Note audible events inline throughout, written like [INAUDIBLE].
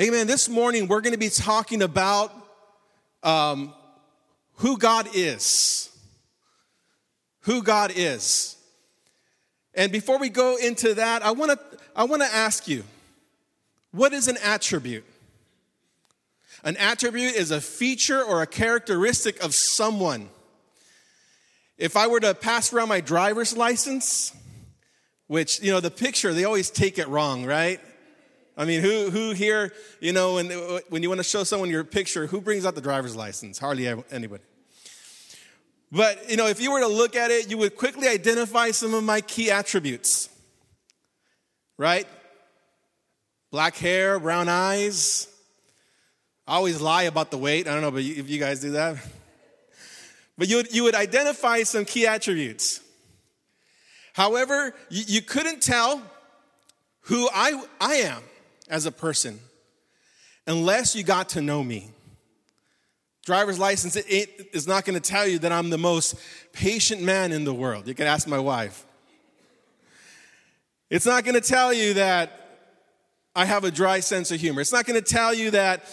Amen. This morning we're going to be talking about um, who God is. Who God is. And before we go into that, I want to I want to ask you, what is an attribute? An attribute is a feature or a characteristic of someone. If I were to pass around my driver's license, which, you know, the picture, they always take it wrong, right? I mean, who, who here, you know, when, when you want to show someone your picture, who brings out the driver's license? Hardly anybody. But, you know, if you were to look at it, you would quickly identify some of my key attributes, right? Black hair, brown eyes. I always lie about the weight. I don't know but if you guys do that. But you would, you would identify some key attributes. However, you, you couldn't tell who I, I am as a person unless you got to know me. Driver's license it is not going to tell you that I'm the most patient man in the world. You can ask my wife. It's not going to tell you that I have a dry sense of humor. It's not going to tell you that,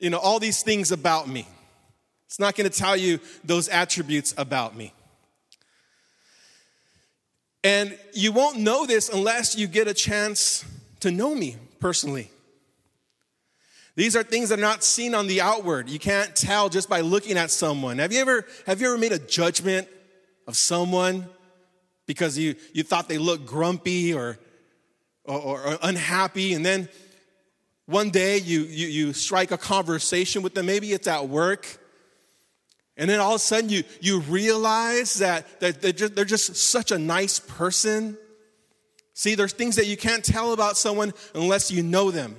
you know, all these things about me. It's not going to tell you those attributes about me. And you won't know this unless you get a chance to know me personally. These are things that are not seen on the outward. You can't tell just by looking at someone. Have you ever, have you ever made a judgment of someone because you, you thought they looked grumpy or, or, or unhappy, and then one day you, you, you strike a conversation with them, maybe it's at work, and then all of a sudden you, you realize that, that they're, just, they're just such a nice person. See, there's things that you can't tell about someone unless you know them.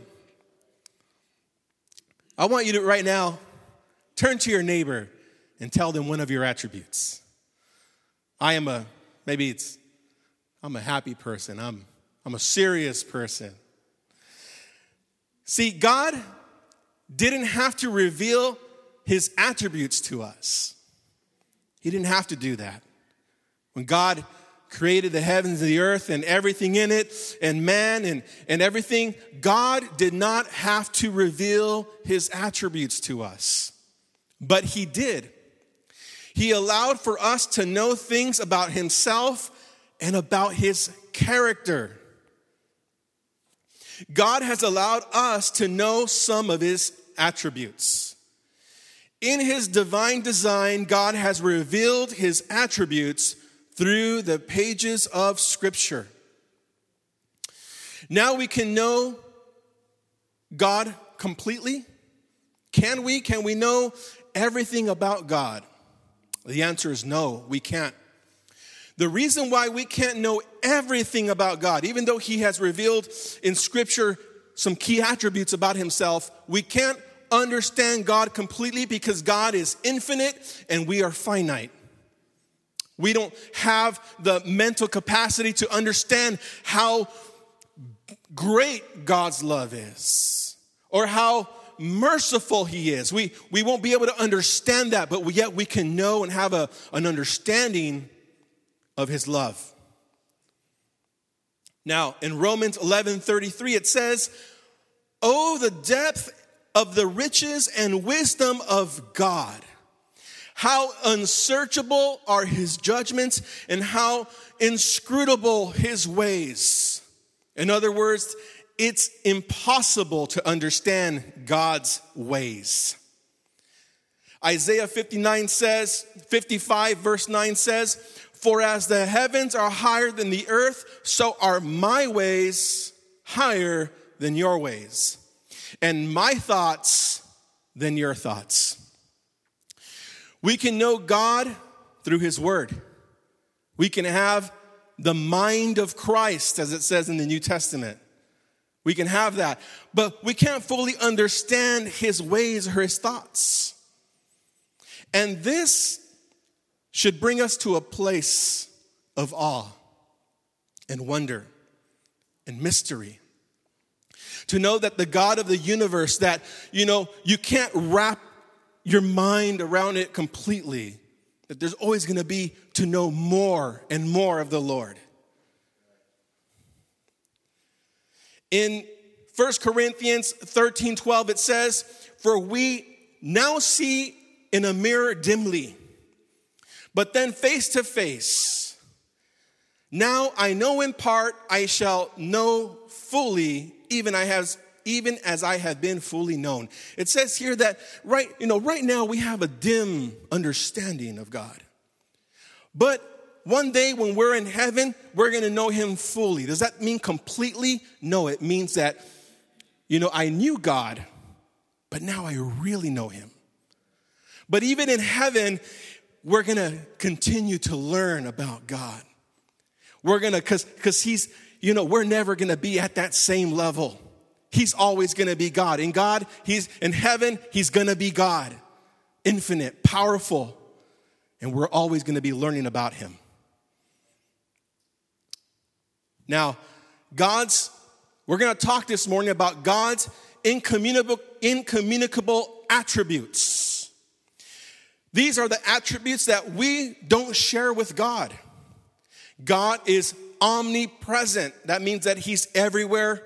I want you to right now turn to your neighbor and tell them one of your attributes. I am a, maybe it's, I'm a happy person. I'm, I'm a serious person. See, God didn't have to reveal his attributes to us. He didn't have to do that. When God created the heavens and the earth and everything in it, and man and, and everything, God did not have to reveal his attributes to us. But he did. He allowed for us to know things about himself and about his character. God has allowed us to know some of his attributes. In his divine design, God has revealed his attributes through the pages of Scripture. Now we can know God completely. Can we? Can we know everything about God? The answer is no, we can't. The reason why we can't know everything about God, even though He has revealed in Scripture some key attributes about Himself, we can't understand God completely because God is infinite and we are finite. We don't have the mental capacity to understand how great God's love is or how merciful He is. We, we won't be able to understand that, but yet we can know and have a, an understanding of His love. Now, in Romans 11 33, it says, Oh, the depth of the riches and wisdom of God. How unsearchable are his judgments and how inscrutable his ways. In other words, it's impossible to understand God's ways. Isaiah 59 says, 55 verse 9 says, For as the heavens are higher than the earth, so are my ways higher than your ways and my thoughts than your thoughts. We can know God through His Word. We can have the mind of Christ, as it says in the New Testament. We can have that, but we can't fully understand His ways or His thoughts. And this should bring us to a place of awe and wonder and mystery to know that the God of the universe, that, you know, you can't wrap your mind around it completely, that there's always going to be to know more and more of the Lord. In 1 Corinthians 13 12, it says, For we now see in a mirror dimly, but then face to face. Now I know in part, I shall know fully, even I have even as I have been fully known. It says here that right, you know, right now we have a dim understanding of God. But one day when we're in heaven, we're going to know him fully. Does that mean completely? No, it means that you know, I knew God, but now I really know him. But even in heaven, we're going to continue to learn about God. We're going to cuz cuz he's you know, we're never going to be at that same level. He's always going to be God. In God, He's in heaven, He's going to be God. Infinite, powerful, and we're always going to be learning about Him. Now, God's, we're going to talk this morning about God's incommunicable, incommunicable attributes. These are the attributes that we don't share with God. God is omnipresent. That means that He's everywhere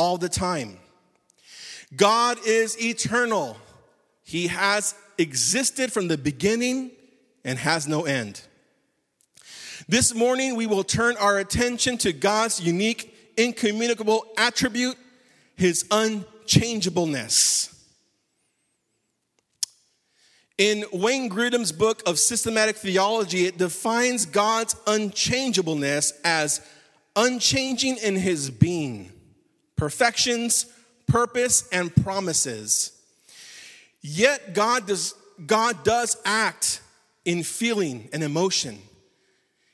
all the time. God is eternal. He has existed from the beginning and has no end. This morning, we will turn our attention to God's unique, incommunicable attribute, his unchangeableness. In Wayne Grudem's book of systematic theology, it defines God's unchangeableness as unchanging in his being perfections, purpose, and promises. Yet God does, God does act in feeling and emotion.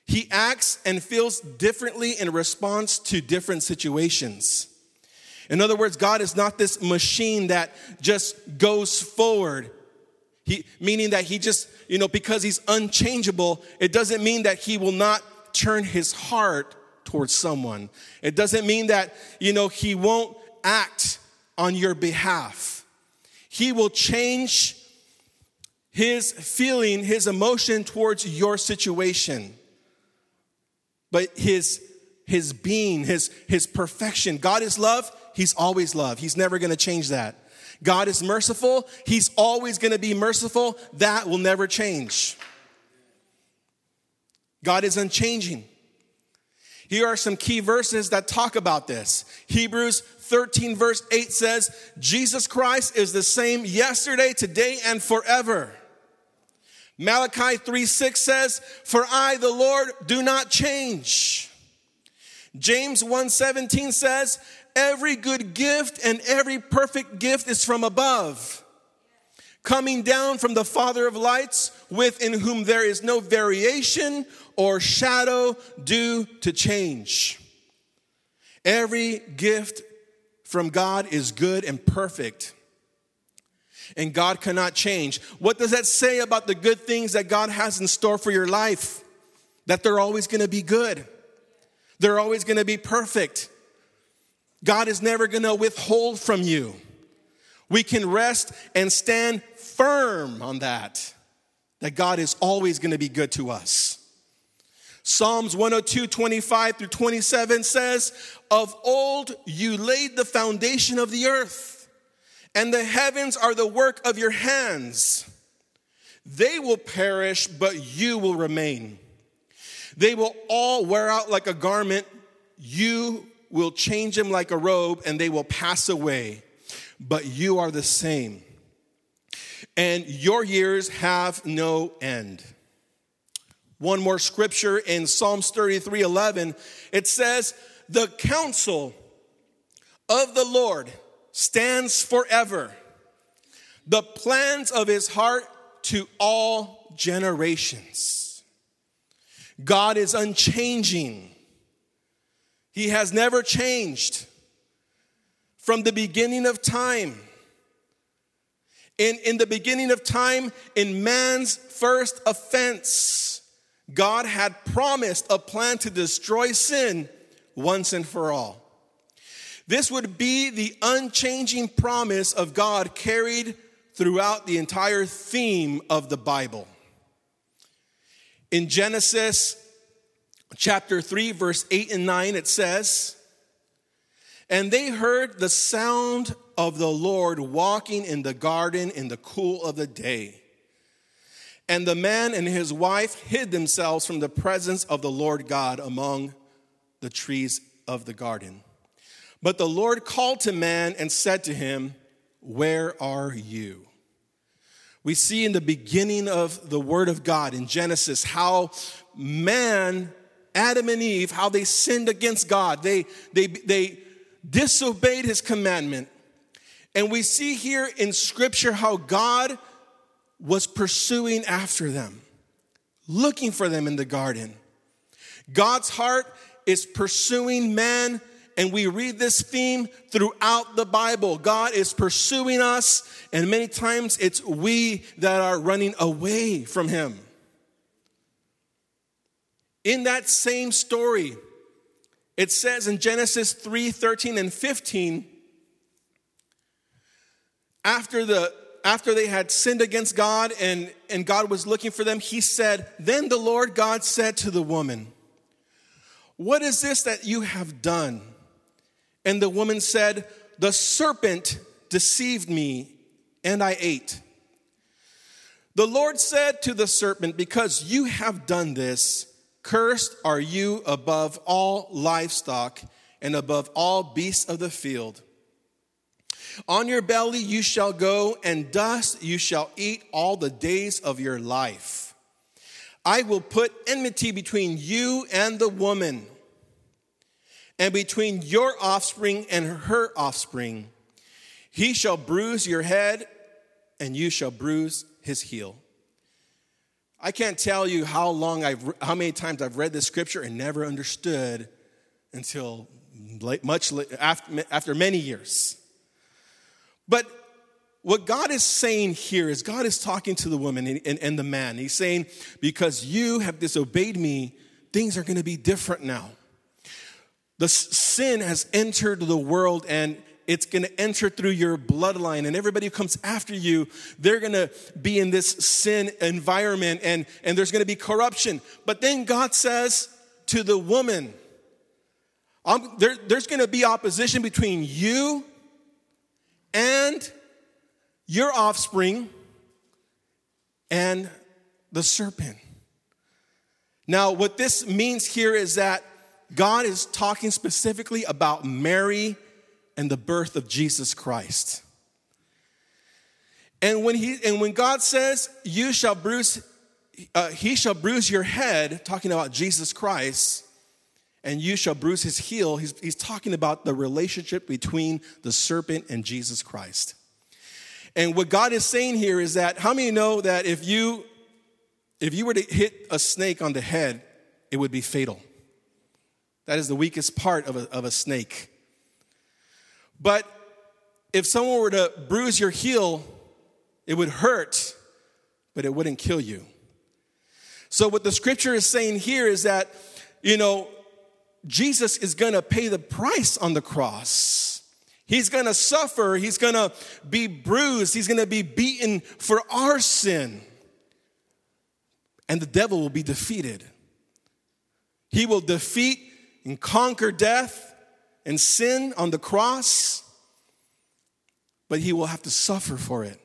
He acts and feels differently in response to different situations. In other words, God is not this machine that just goes forward. He, meaning that he just, you know, because he's unchangeable, it doesn't mean that he will not turn his heart towards someone. It doesn't mean that, you know, he won't act on your behalf. He will change his feeling, his emotion towards your situation. But his his being, his his perfection. God is love, he's always love. He's never going to change that. God is merciful, he's always going to be merciful. That will never change. God is unchanging. Here are some key verses that talk about this. Hebrews 13, verse 8 says, Jesus Christ is the same yesterday, today, and forever. Malachi 3 6 says, For I, the Lord, do not change. James 1 17 says, Every good gift and every perfect gift is from above, coming down from the Father of lights, within whom there is no variation or shadow due to change. Every gift from God is good and perfect. And God cannot change. What does that say about the good things that God has in store for your life? That they're always gonna be good, they're always gonna be perfect. God is never gonna withhold from you. We can rest and stand firm on that, that God is always gonna be good to us. Psalms 102, 25 through 27 says, Of old you laid the foundation of the earth, and the heavens are the work of your hands. They will perish, but you will remain. They will all wear out like a garment. You will change them like a robe, and they will pass away. But you are the same. And your years have no end. One more scripture in Psalms 33 11. It says, The counsel of the Lord stands forever, the plans of his heart to all generations. God is unchanging, he has never changed from the beginning of time. In, in the beginning of time, in man's first offense, God had promised a plan to destroy sin once and for all. This would be the unchanging promise of God carried throughout the entire theme of the Bible. In Genesis chapter 3, verse 8 and 9, it says, And they heard the sound of the Lord walking in the garden in the cool of the day. And the man and his wife hid themselves from the presence of the Lord God among the trees of the garden. But the Lord called to man and said to him, Where are you? We see in the beginning of the Word of God in Genesis how man, Adam and Eve, how they sinned against God. They, they, they disobeyed his commandment. And we see here in Scripture how God was pursuing after them, looking for them in the garden. God's heart is pursuing man, and we read this theme throughout the Bible. God is pursuing us, and many times it's we that are running away from Him. In that same story, it says in Genesis 3 13 and 15, after the after they had sinned against God and, and God was looking for them, he said, Then the Lord God said to the woman, What is this that you have done? And the woman said, The serpent deceived me, and I ate. The Lord said to the serpent, Because you have done this, cursed are you above all livestock and above all beasts of the field. On your belly you shall go, and dust you shall eat all the days of your life. I will put enmity between you and the woman, and between your offspring and her offspring. He shall bruise your head, and you shall bruise his heel. I can't tell you how long I've, how many times I've read this scripture and never understood until much after, after many years. But what God is saying here is God is talking to the woman and, and, and the man. He's saying, Because you have disobeyed me, things are going to be different now. The sin has entered the world and it's going to enter through your bloodline and everybody who comes after you they're going to be in this sin environment and and there's going to be corruption but then god says to the woman um, there, there's going to be opposition between you and your offspring and the serpent. Now, what this means here is that God is talking specifically about Mary and the birth of Jesus Christ. And when he and when God says, "You shall bruise, uh, he shall bruise your head," talking about Jesus Christ, and you shall bruise his heel, he's, he's talking about the relationship between the serpent and Jesus Christ. And what God is saying here is that how many know that if you if you were to hit a snake on the head, it would be fatal. That is the weakest part of a, of a snake. But if someone were to bruise your heel, it would hurt, but it wouldn't kill you. So, what the scripture is saying here is that, you know, Jesus is gonna pay the price on the cross. He's gonna suffer, he's gonna be bruised, he's gonna be beaten for our sin. And the devil will be defeated. He will defeat and conquer death and sin on the cross, but he will have to suffer for it.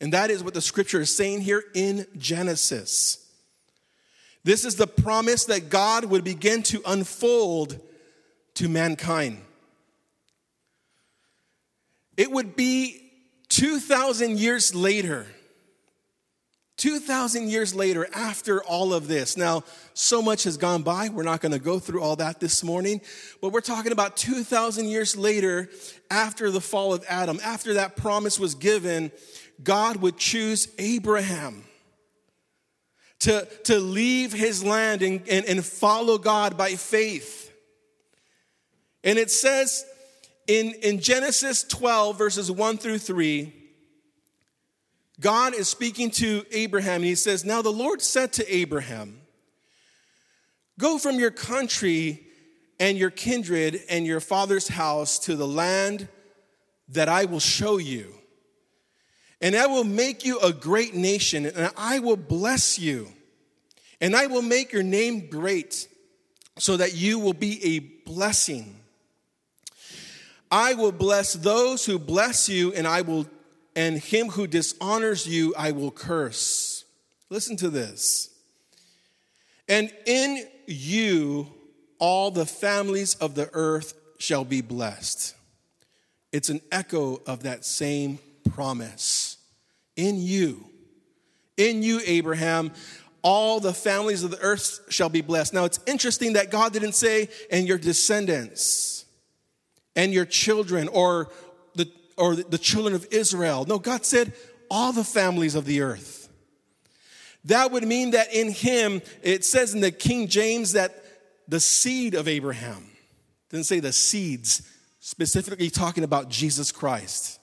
And that is what the scripture is saying here in Genesis. This is the promise that God would begin to unfold to mankind. It would be 2,000 years later. 2,000 years later, after all of this. Now, so much has gone by. We're not going to go through all that this morning, but we're talking about 2,000 years later, after the fall of Adam, after that promise was given, God would choose Abraham to, to leave his land and, and, and follow God by faith. And it says in, in Genesis 12, verses 1 through 3, God is speaking to Abraham, and he says, Now the Lord said to Abraham, Go from your country and your kindred and your father's house to the land that I will show you. And I will make you a great nation, and I will bless you. And I will make your name great, so that you will be a blessing. I will bless those who bless you, and I will and him who dishonors you I will curse. Listen to this. And in you all the families of the earth shall be blessed. It's an echo of that same promise. In you, in you, Abraham, all the families of the earth shall be blessed. Now, it's interesting that God didn't say, and your descendants, and your children, or the, or the children of Israel. No, God said, all the families of the earth. That would mean that in him, it says in the King James that the seed of Abraham, didn't say the seeds, specifically talking about Jesus Christ.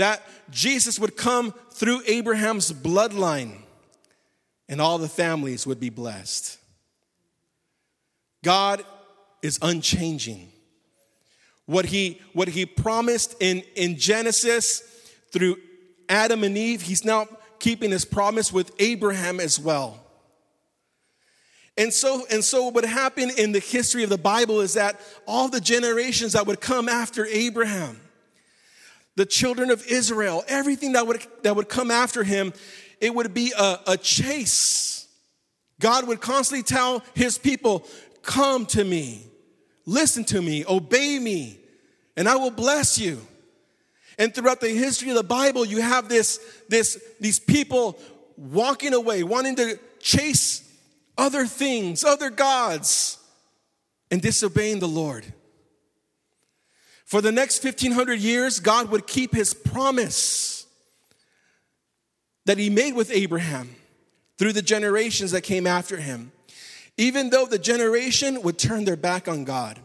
That Jesus would come through Abraham's bloodline and all the families would be blessed. God is unchanging. What he, what he promised in, in Genesis through Adam and Eve, he's now keeping his promise with Abraham as well. And so, and so what happened in the history of the Bible is that all the generations that would come after Abraham, the children of Israel, everything that would, that would come after him, it would be a, a chase. God would constantly tell his people, Come to me, listen to me, obey me, and I will bless you. And throughout the history of the Bible, you have this, this, these people walking away, wanting to chase other things, other gods, and disobeying the Lord. For the next 1500 years, God would keep his promise that he made with Abraham through the generations that came after him, even though the generation would turn their back on God.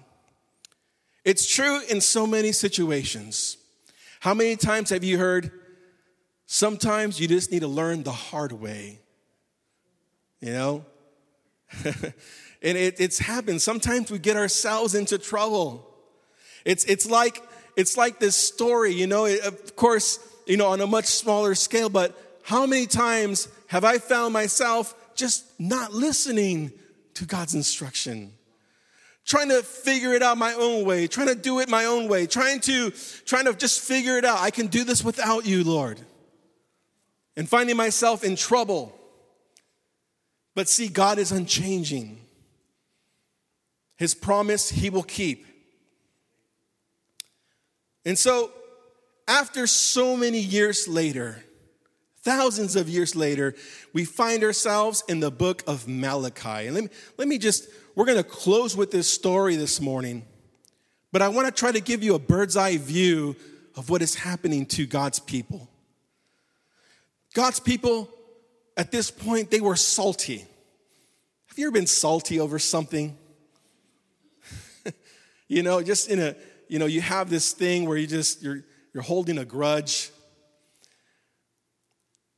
It's true in so many situations. How many times have you heard, sometimes you just need to learn the hard way? You know? [LAUGHS] and it, it's happened. Sometimes we get ourselves into trouble. It's, it's, like, it's like this story, you know, of course, you know, on a much smaller scale, but how many times have I found myself just not listening to God's instruction? Trying to figure it out my own way, trying to do it my own way, trying to trying to just figure it out. I can do this without you, Lord. And finding myself in trouble. But see, God is unchanging. His promise he will keep. And so, after so many years later, thousands of years later, we find ourselves in the book of Malachi. And let me, let me just, we're going to close with this story this morning, but I want to try to give you a bird's eye view of what is happening to God's people. God's people, at this point, they were salty. Have you ever been salty over something? [LAUGHS] you know, just in a, you know, you have this thing where you just, you're, you're holding a grudge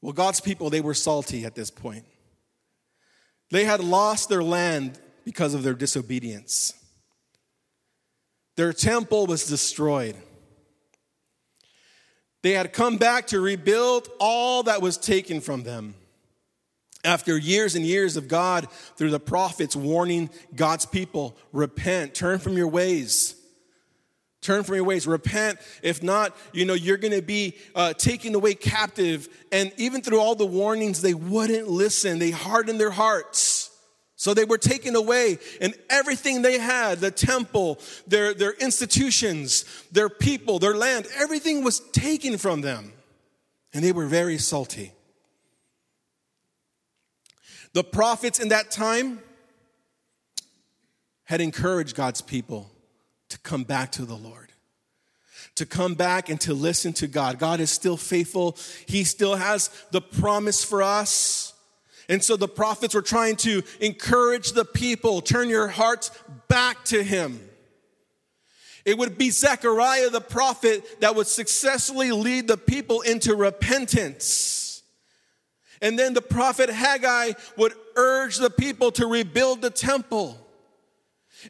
well, God's people, they were salty at this point. They had lost their land because of their disobedience. Their temple was destroyed. They had come back to rebuild all that was taken from them. After years and years of God, through the prophets, warning God's people, repent, turn from your ways. Turn from your ways, repent. If not, you know, you're going to be uh, taken away captive. And even through all the warnings, they wouldn't listen. They hardened their hearts. So they were taken away, and everything they had the temple, their, their institutions, their people, their land everything was taken from them. And they were very salty. The prophets in that time had encouraged God's people to come back to the Lord, to come back and to listen to God. God is still faithful, He still has the promise for us. And so the prophets were trying to encourage the people turn your hearts back to Him. It would be Zechariah the prophet that would successfully lead the people into repentance. And then the prophet Haggai would urge the people to rebuild the temple.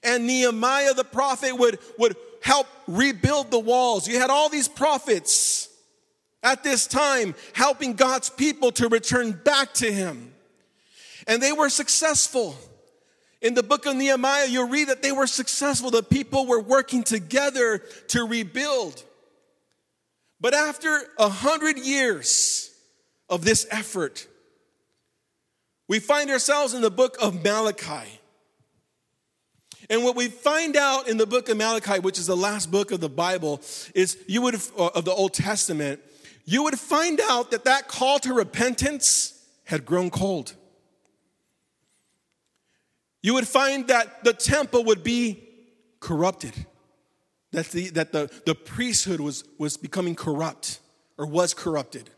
And Nehemiah the prophet would, would help rebuild the walls. You had all these prophets at this time helping God's people to return back to Him. And they were successful. In the book of Nehemiah, you'll read that they were successful. The people were working together to rebuild. But after a hundred years of this effort, we find ourselves in the book of Malachi. And what we find out in the book of Malachi, which is the last book of the Bible, is you would uh, of the Old Testament, you would find out that that call to repentance had grown cold. You would find that the temple would be corrupted, that the, that the, the priesthood was, was becoming corrupt or was corrupted.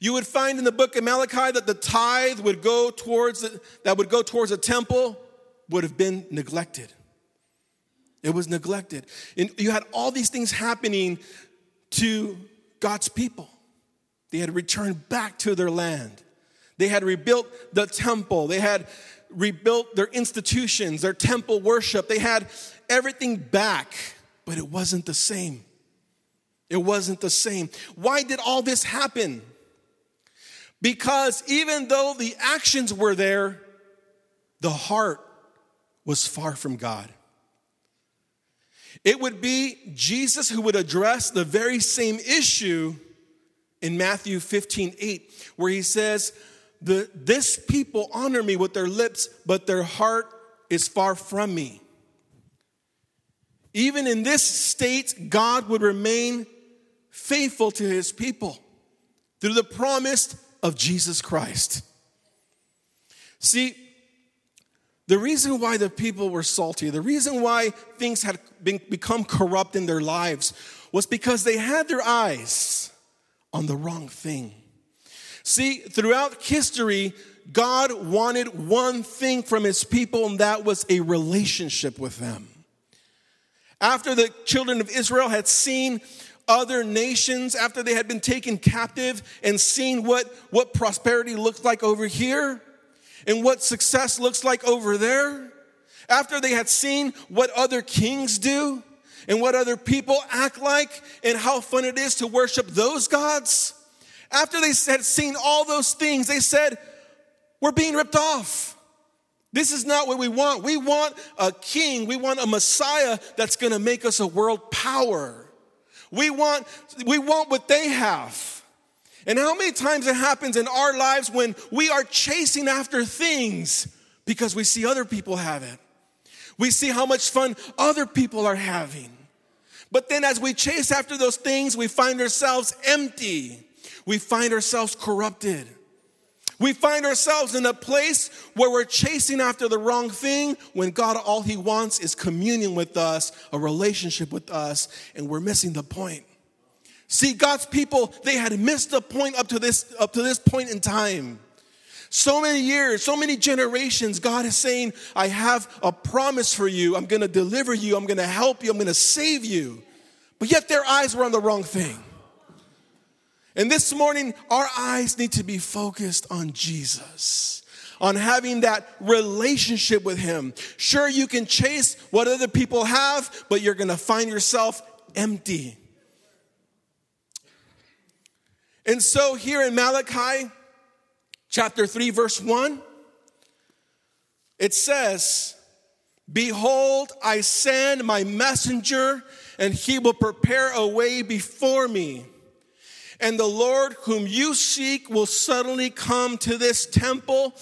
You would find in the book of Malachi that the tithe would go towards the, that would go towards the temple would have been neglected. It was neglected. And you had all these things happening to God's people. They had returned back to their land. They had rebuilt the temple. They had rebuilt their institutions, their temple worship. They had everything back, but it wasn't the same. It wasn't the same. Why did all this happen? Because even though the actions were there, the heart was far from God. It would be Jesus who would address the very same issue in Matthew 15 8, where he says, the, This people honor me with their lips, but their heart is far from me. Even in this state, God would remain faithful to his people through the promise of Jesus Christ. See, the reason why the people were salty, the reason why things had been, become corrupt in their lives was because they had their eyes on the wrong thing. See, throughout history, God wanted one thing from his people, and that was a relationship with them. After the children of Israel had seen other nations, after they had been taken captive and seen what, what prosperity looked like over here, and what success looks like over there, after they had seen what other kings do and what other people act like and how fun it is to worship those gods, after they had seen all those things, they said, We're being ripped off. This is not what we want. We want a king, we want a Messiah that's gonna make us a world power. We want, we want what they have. And how many times it happens in our lives when we are chasing after things because we see other people have it. We see how much fun other people are having. But then as we chase after those things, we find ourselves empty. We find ourselves corrupted. We find ourselves in a place where we're chasing after the wrong thing when God, all He wants is communion with us, a relationship with us, and we're missing the point. See, God's people, they had missed the point up to this, up to this point in time. So many years, so many generations, God is saying, I have a promise for you. I'm gonna deliver you, I'm gonna help you, I'm gonna save you. But yet their eyes were on the wrong thing. And this morning, our eyes need to be focused on Jesus, on having that relationship with Him. Sure, you can chase what other people have, but you're gonna find yourself empty. And so here in Malachi chapter 3, verse 1, it says, Behold, I send my messenger, and he will prepare a way before me. And the Lord whom you seek will suddenly come to this temple,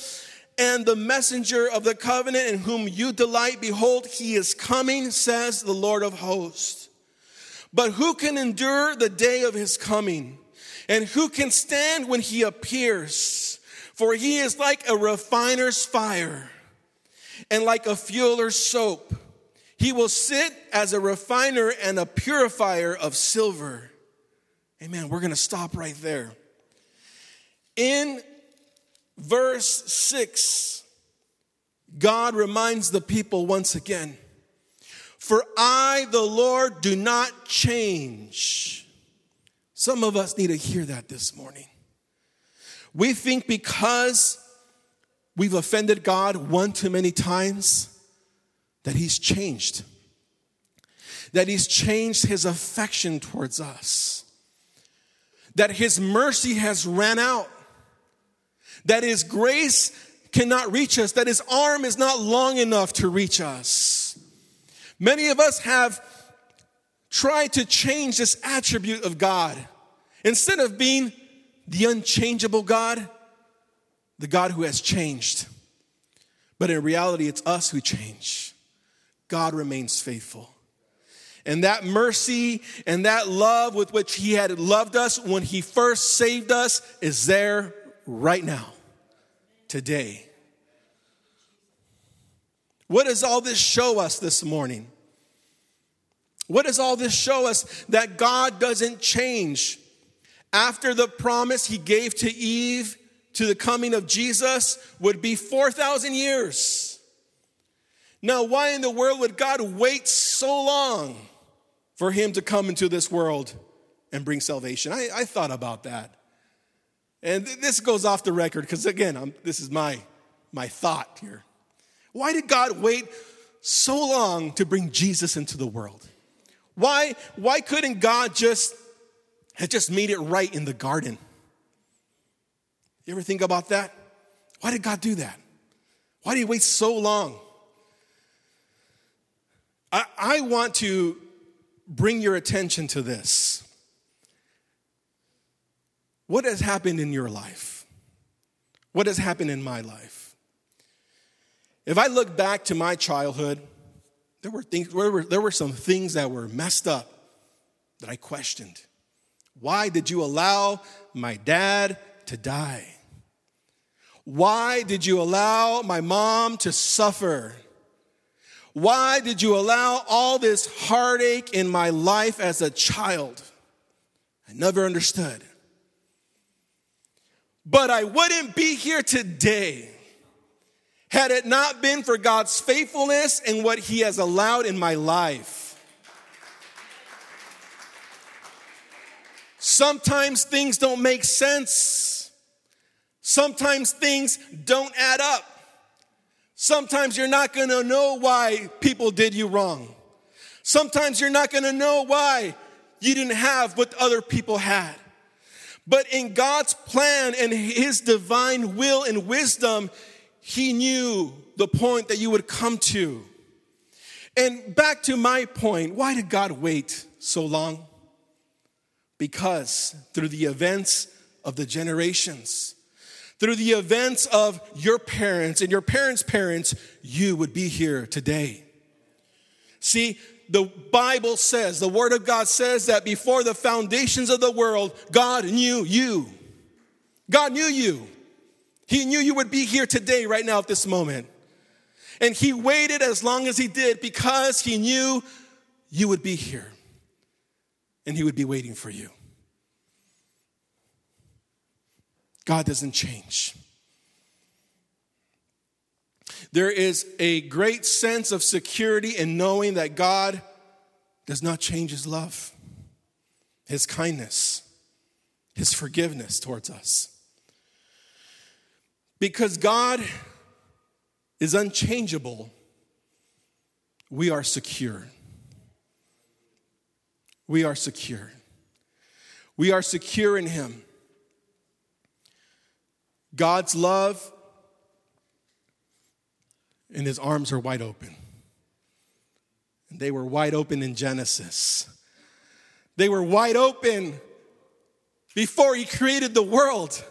and the messenger of the covenant in whom you delight, behold, he is coming, says the Lord of hosts. But who can endure the day of his coming? And who can stand when he appears? For he is like a refiner's fire and like a fuller's soap. He will sit as a refiner and a purifier of silver. Amen. We're going to stop right there. In verse 6, God reminds the people once again For I, the Lord, do not change. Some of us need to hear that this morning. We think because we've offended God one too many times that He's changed, that He's changed His affection towards us, that His mercy has ran out, that His grace cannot reach us, that his arm is not long enough to reach us. Many of us have tried to change this attribute of God. Instead of being the unchangeable God, the God who has changed. But in reality, it's us who change. God remains faithful. And that mercy and that love with which He had loved us when He first saved us is there right now, today. What does all this show us this morning? What does all this show us? That God doesn't change. After the promise He gave to Eve to the coming of Jesus would be 4,000 years. Now, why in the world would God wait so long for him to come into this world and bring salvation? I, I thought about that. And this goes off the record because, again, I'm, this is my, my thought here. Why did God wait so long to bring Jesus into the world? Why, why couldn't God just have just made it right in the garden? You ever think about that? Why did God do that? Why did He wait so long? I, I want to bring your attention to this. What has happened in your life? What has happened in my life? If I look back to my childhood, there were, things, there were, there were some things that were messed up that I questioned. Why did you allow my dad to die? Why did you allow my mom to suffer? Why did you allow all this heartache in my life as a child? I never understood. But I wouldn't be here today had it not been for God's faithfulness and what He has allowed in my life. Sometimes things don't make sense. Sometimes things don't add up. Sometimes you're not gonna know why people did you wrong. Sometimes you're not gonna know why you didn't have what other people had. But in God's plan and His divine will and wisdom, He knew the point that you would come to. And back to my point, why did God wait so long? Because through the events of the generations, through the events of your parents and your parents' parents, you would be here today. See, the Bible says, the Word of God says that before the foundations of the world, God knew you. God knew you. He knew you would be here today, right now, at this moment. And He waited as long as He did because He knew you would be here. And He would be waiting for you. God doesn't change. There is a great sense of security in knowing that God does not change his love, his kindness, his forgiveness towards us. Because God is unchangeable, we are secure. We are secure. We are secure in him. God's love and his arms are wide open. And they were wide open in Genesis. They were wide open before he created the world.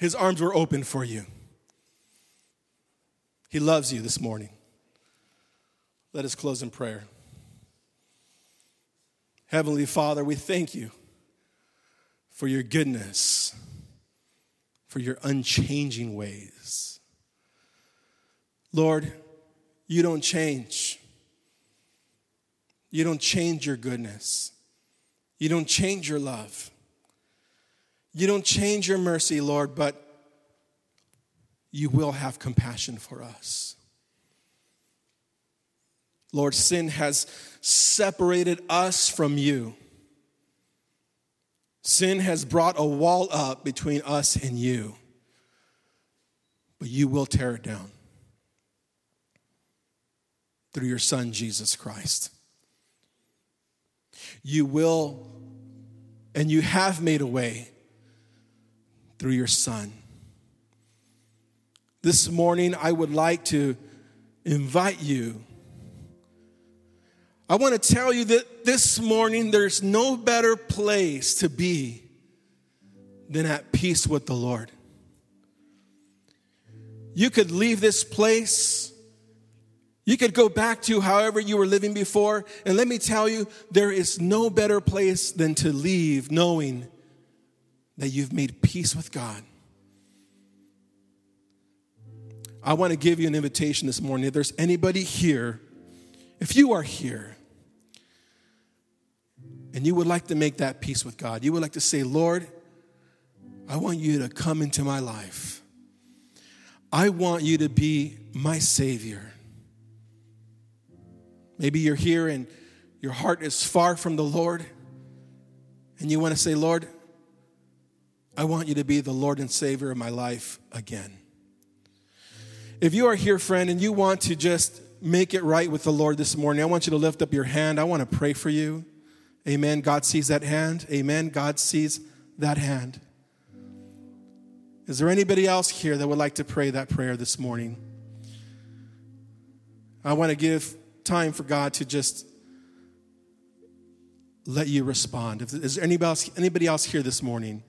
His arms were open for you. He loves you this morning. Let us close in prayer. Heavenly Father, we thank you for your goodness for your unchanging ways. Lord, you don't change. You don't change your goodness. You don't change your love. You don't change your mercy, Lord, but you will have compassion for us. Lord, sin has separated us from you. Sin has brought a wall up between us and you, but you will tear it down through your Son, Jesus Christ. You will, and you have made a way through your Son. This morning, I would like to invite you. I want to tell you that this morning, there's no better place to be than at peace with the Lord. You could leave this place. You could go back to however you were living before. And let me tell you, there is no better place than to leave knowing that you've made peace with God. I want to give you an invitation this morning. If there's anybody here, if you are here and you would like to make that peace with God, you would like to say, Lord, I want you to come into my life. I want you to be my Savior. Maybe you're here and your heart is far from the Lord, and you want to say, Lord, I want you to be the Lord and Savior of my life again. If you are here, friend, and you want to just make it right with the Lord this morning, I want you to lift up your hand. I want to pray for you. Amen. God sees that hand. Amen. God sees that hand. Is there anybody else here that would like to pray that prayer this morning? I want to give time for God to just let you respond. Is there anybody else, anybody else here this morning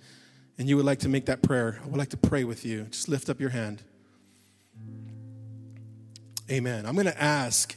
and you would like to make that prayer, I would like to pray with you. Just lift up your hand. Amen. I'm going to ask